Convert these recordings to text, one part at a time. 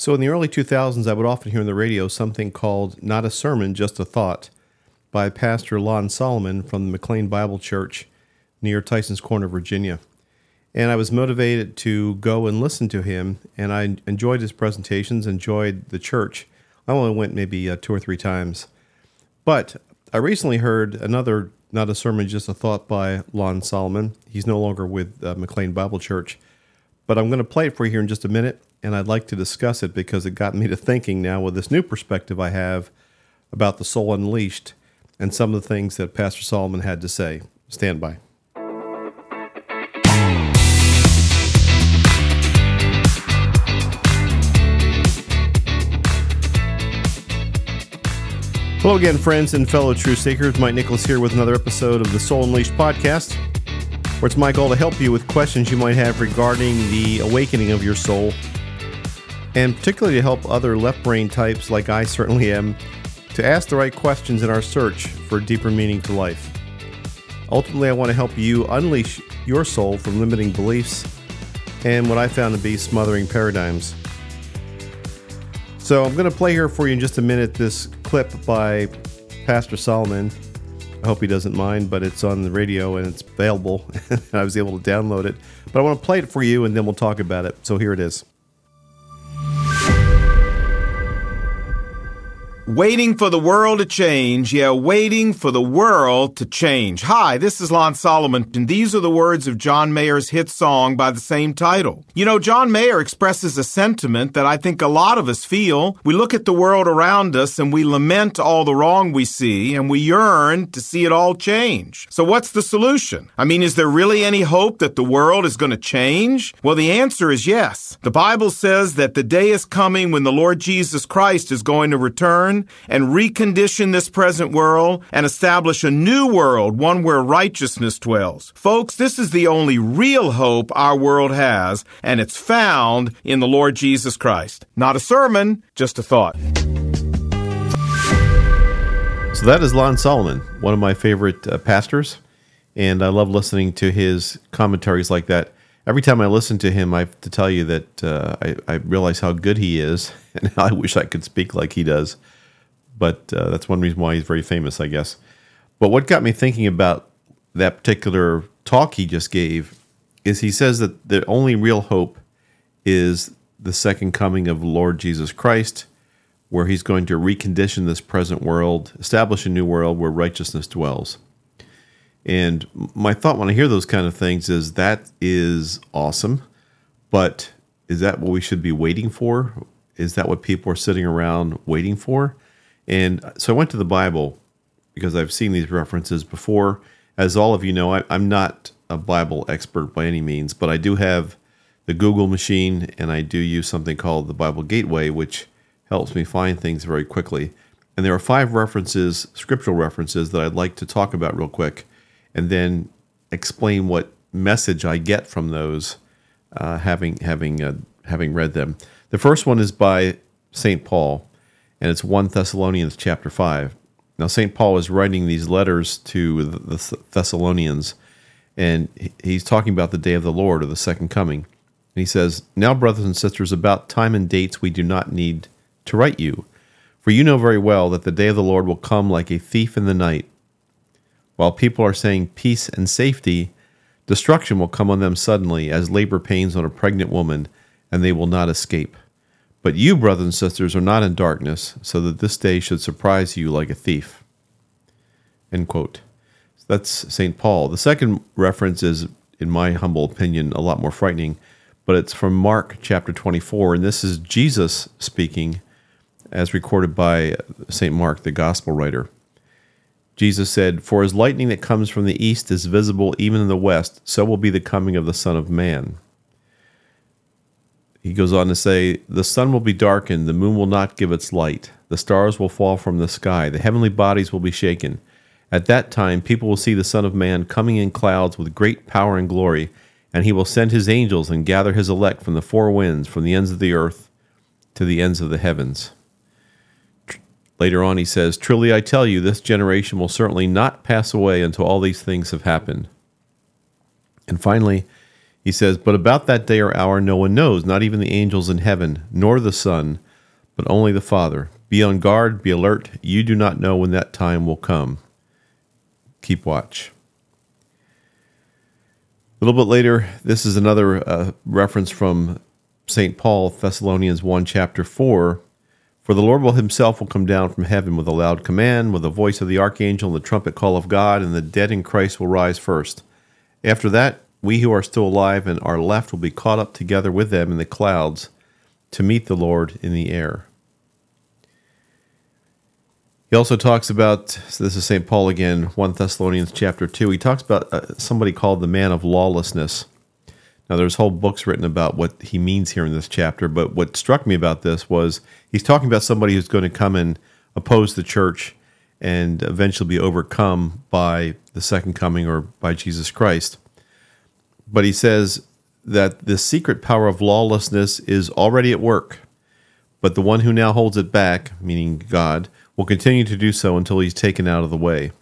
So, in the early 2000s, I would often hear on the radio something called Not a Sermon, Just a Thought by Pastor Lon Solomon from the McLean Bible Church near Tyson's Corner, Virginia. And I was motivated to go and listen to him, and I enjoyed his presentations, enjoyed the church. I only went maybe uh, two or three times. But I recently heard another Not a Sermon, Just a Thought by Lon Solomon. He's no longer with uh, McLean Bible Church. But I'm going to play it for you here in just a minute and I'd like to discuss it because it got me to thinking now with this new perspective I have about the soul unleashed and some of the things that Pastor Solomon had to say. Stand by. Hello again, friends and fellow truth seekers. Mike Nicholas here with another episode of the Soul Unleashed podcast, where it's my goal to help you with questions you might have regarding the awakening of your soul and particularly to help other left brain types like I certainly am to ask the right questions in our search for deeper meaning to life. Ultimately, I want to help you unleash your soul from limiting beliefs and what I found to be smothering paradigms. So, I'm going to play here for you in just a minute this clip by Pastor Solomon. I hope he doesn't mind, but it's on the radio and it's available. I was able to download it. But I want to play it for you and then we'll talk about it. So, here it is. Waiting for the world to change. Yeah, waiting for the world to change. Hi, this is Lon Solomon, and these are the words of John Mayer's hit song by the same title. You know, John Mayer expresses a sentiment that I think a lot of us feel. We look at the world around us and we lament all the wrong we see, and we yearn to see it all change. So what's the solution? I mean, is there really any hope that the world is going to change? Well, the answer is yes. The Bible says that the day is coming when the Lord Jesus Christ is going to return and recondition this present world and establish a new world, one where righteousness dwells. Folks, this is the only real hope our world has, and it's found in the Lord Jesus Christ. Not a sermon, just a thought. So that is Lon Solomon, one of my favorite uh, pastors, and I love listening to his commentaries like that. Every time I listen to him, I have to tell you that uh, I, I realize how good he is, and I wish I could speak like he does but uh, that's one reason why he's very famous, I guess. But what got me thinking about that particular talk he just gave is he says that the only real hope is the second coming of Lord Jesus Christ, where he's going to recondition this present world, establish a new world where righteousness dwells. And my thought when I hear those kind of things is that is awesome, but is that what we should be waiting for? Is that what people are sitting around waiting for? And so I went to the Bible because I've seen these references before. As all of you know, I, am not a Bible expert by any means, but I do have the Google machine and I do use something called the Bible Gateway, which helps me find things very quickly. And there are five references, scriptural references, that I'd like to talk about real quick and then explain what message I get from those, uh, having having uh, having read them. The first one is by Saint Paul, and it's 1 Thessalonians chapter 5. Now, St. Paul is writing these letters to the Thessalonians, and he's talking about the day of the Lord or the second coming. And he says, Now, brothers and sisters, about time and dates we do not need to write you, for you know very well that the day of the Lord will come like a thief in the night. While people are saying peace and safety, destruction will come on them suddenly, as labor pains on a pregnant woman, and they will not escape. But you, brothers and sisters, are not in darkness, so that this day should surprise you like a thief. End quote. That's St. Paul. The second reference is, in my humble opinion, a lot more frightening, but it's from Mark chapter 24, and this is Jesus speaking as recorded by St. Mark, the gospel writer. Jesus said, For as lightning that comes from the east is visible even in the west, so will be the coming of the Son of Man. He goes on to say, The sun will be darkened, the moon will not give its light, the stars will fall from the sky, the heavenly bodies will be shaken. At that time, people will see the Son of Man coming in clouds with great power and glory, and he will send his angels and gather his elect from the four winds, from the ends of the earth to the ends of the heavens. Later on, he says, Truly I tell you, this generation will certainly not pass away until all these things have happened. And finally, He says, But about that day or hour no one knows, not even the angels in heaven, nor the Son, but only the Father. Be on guard, be alert. You do not know when that time will come. Keep watch. A little bit later, this is another uh, reference from St. Paul, Thessalonians 1, chapter 4. For the Lord will himself will come down from heaven with a loud command, with the voice of the archangel and the trumpet call of God, and the dead in Christ will rise first. After that, we who are still alive and are left will be caught up together with them in the clouds to meet the Lord in the air. He also talks about so this is St. Paul again, 1 Thessalonians chapter 2. He talks about uh, somebody called the man of lawlessness. Now, there's whole books written about what he means here in this chapter, but what struck me about this was he's talking about somebody who's going to come and oppose the church and eventually be overcome by the second coming or by Jesus Christ. But he says that the secret power of lawlessness is already at work, but the one who now holds it back, meaning God, will continue to do so until he's taken out of the way.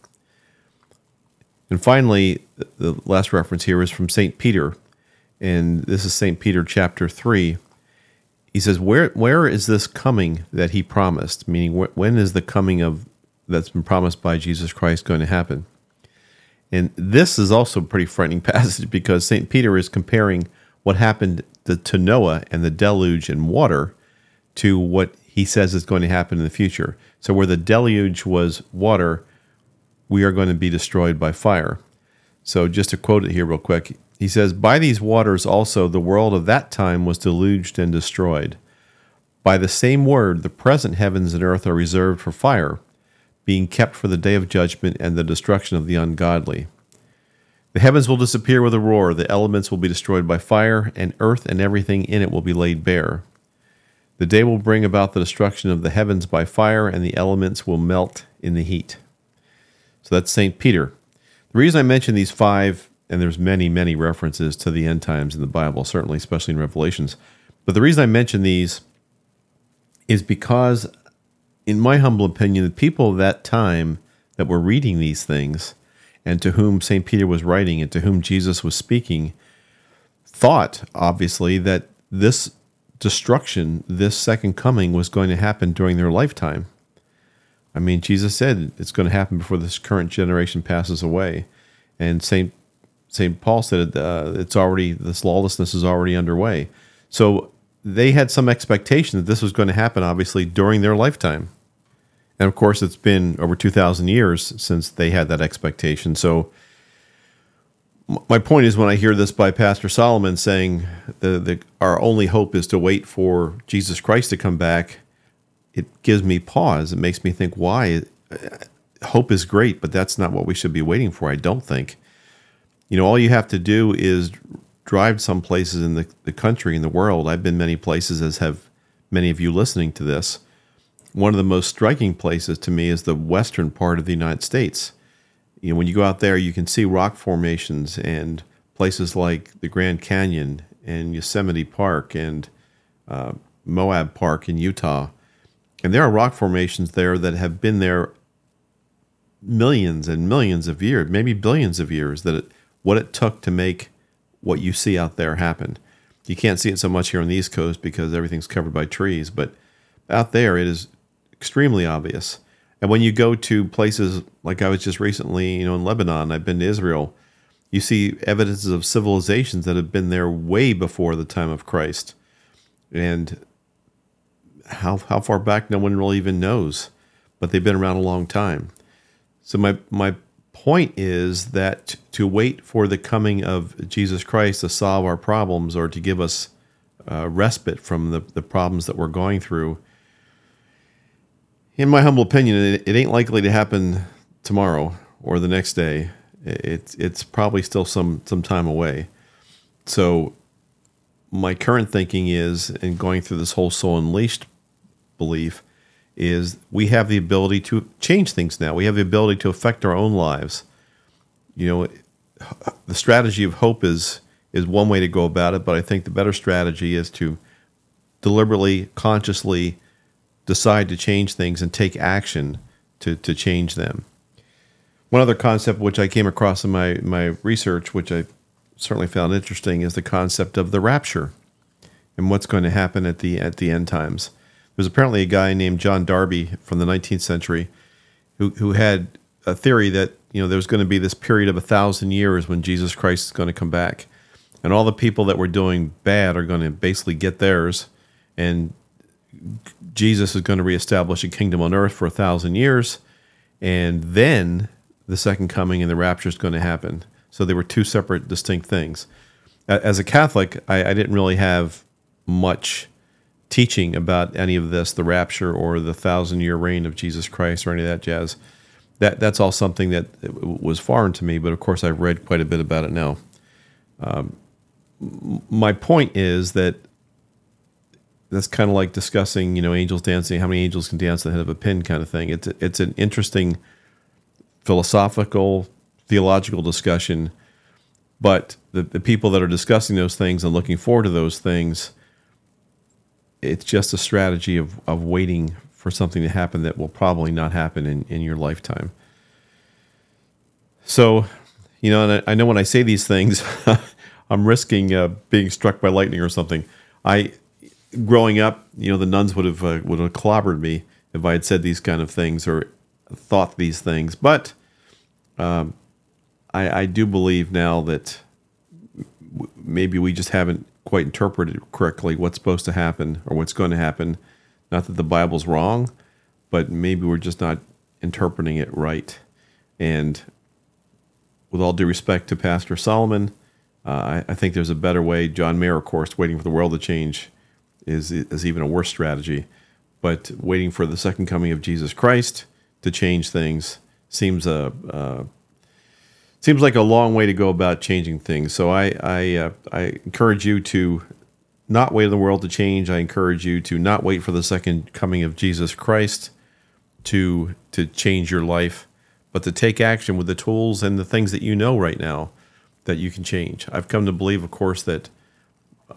And finally, the last reference here is from St. Peter, and this is St. Peter chapter 3. He says, Where, where is this coming that he promised? Meaning, when is the coming of that's been promised by Jesus Christ going to happen? And this is also a pretty frightening passage because St. Peter is comparing what happened to, to Noah and the deluge and water to what he says is going to happen in the future. So, where the deluge was water, we are going to be destroyed by fire. So, just to quote it here, real quick, he says, By these waters also the world of that time was deluged and destroyed. By the same word, the present heavens and earth are reserved for fire, being kept for the day of judgment and the destruction of the ungodly. The heavens will disappear with a roar, the elements will be destroyed by fire, and earth and everything in it will be laid bare. The day will bring about the destruction of the heavens by fire, and the elements will melt in the heat. So that's St. Peter. The reason I mention these five, and there's many, many references to the end times in the Bible, certainly, especially in Revelations, but the reason I mention these is because, in my humble opinion, the people of that time that were reading these things, and to whom St. Peter was writing, and to whom Jesus was speaking, thought, obviously, that this destruction, this second coming, was going to happen during their lifetime. I mean, Jesus said it's going to happen before this current generation passes away, and Saint Saint Paul said uh, it's already this lawlessness is already underway. So they had some expectation that this was going to happen, obviously, during their lifetime. And of course, it's been over two thousand years since they had that expectation. So my point is when I hear this by Pastor Solomon saying the, the our only hope is to wait for Jesus Christ to come back, it gives me pause. It makes me think why hope is great, but that's not what we should be waiting for. I don't think. You know, all you have to do is drive some places in the, the country in the world. I've been many places, as have many of you listening to this. One of the most striking places to me is the western part of the United States you know, when you go out there, you can see rock formations and places like the Grand Canyon and Yosemite Park and uh, Moab Park in Utah. And there are rock formations there that have been there millions and millions of years, maybe billions of years, that it, what it took to make what you see out there happen. You can't see it so much here on the East Coast because everything's covered by trees, but out there it is extremely obvious. And when you go to places like I was just recently, you know, in Lebanon, I've been to Israel, you see evidences of civilizations that have been there way before the time of Christ. And how how far back no one really even knows, but they've been around a long time. So my my point is that to wait for the coming of Jesus Christ to solve our problems or to give us uh, respite from the, the problems that we're going through in my humble opinion, it, it ain't likely to happen tomorrow or the next day. It's it's probably still some some time away. So my current thinking is, and going through this whole soul unleashed belief, is we have the ability to change things now. We have the ability to affect our own lives. You know, the strategy of hope is is one way to go about it, but I think the better strategy is to deliberately, consciously decide to change things and take action to, to change them. One other concept which I came across in my, my research, which I certainly found interesting is the concept of the rapture and what's going to happen at the at the end times. There's apparently a guy named John Darby from the 19th century who who had a theory that you know there's going to be this period of a thousand years when Jesus Christ is going to come back, and all the people that were doing bad are going to basically get theirs, and Jesus is going to reestablish a kingdom on earth for a thousand years, and then the second coming and the rapture is going to happen. So they were two separate, distinct things. As a Catholic, I, I didn't really have much teaching about any of this, the rapture or the thousand year reign of Jesus Christ or any of that jazz. That that's all something that was foreign to me, but of course I've read quite a bit about it now. Um, my point is that that's kind of like discussing, you know, angels dancing. How many angels can dance on the head of a pin, kind of thing. It's it's an interesting philosophical, theological discussion, but the, the people that are discussing those things and looking forward to those things it's just a strategy of, of waiting for something to happen that will probably not happen in, in your lifetime. So, you know, and I, I know when I say these things, I'm risking uh, being struck by lightning or something. I, growing up, you know, the nuns would have uh, would have clobbered me if I had said these kind of things or thought these things. But um, I, I do believe now that maybe we just haven't quite interpreted correctly what's supposed to happen or what's going to happen. Not that the Bible's wrong, but maybe we're just not interpreting it right. And with all due respect to Pastor Solomon, uh, I, I, think there's a better way. John Mayer, of course, waiting for the world to change is, is even a worse strategy. But waiting for the second coming of Jesus Christ to change things seems a, uh, seems like a long way to go about changing things. So I I, uh, I encourage you to not wait for the world to change. I encourage you to not wait for the second coming of Jesus Christ to to change your life, but to take action with the tools and the things that you know right now that you can change. I've come to believe, of course, that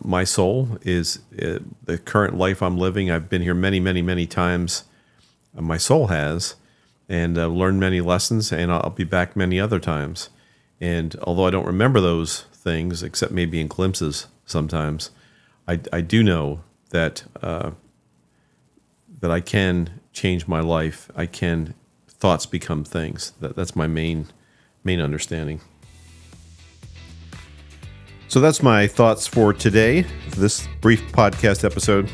my soul is uh, the current life I'm living. I've been here many, many, many times. My soul has, and uh, learned many lessons, and I'll be back many other times. And although I don't remember those things, except maybe in glimpses sometimes, I, I do know that uh, that I can change my life. I can thoughts become things. That, that's my main main understanding. So that's my thoughts for today, this brief podcast episode.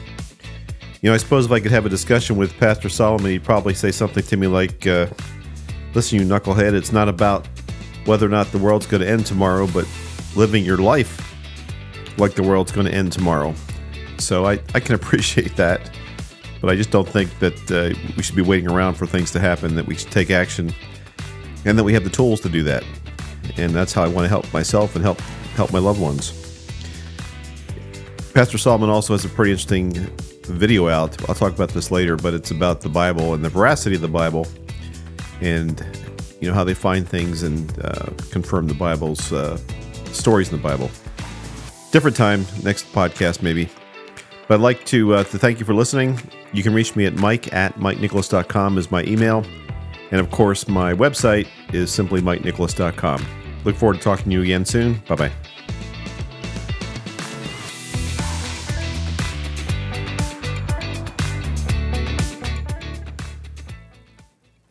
You know, I suppose if I could have a discussion with Pastor Solomon, he'd probably say something to me like, uh, "Listen, you knucklehead, it's not about whether or not the world's going to end tomorrow, but living your life like the world's going to end tomorrow. So I, I can appreciate that, but I just don't think that uh, we should be waiting around for things to happen, that we should take action, and that we have the tools to do that. And that's how I want to help myself and help help my loved ones. Pastor Solomon also has a pretty interesting video out. I'll talk about this later, but it's about the Bible and the veracity of the Bible and you know how they find things and uh, confirm the Bible's uh, stories in the Bible. Different time, next podcast maybe. But I'd like to uh, to thank you for listening. You can reach me at mike at mikenicholas.com is my email. And of course, my website is simply mikenicholas.com. Look forward to talking to you again soon. Bye bye.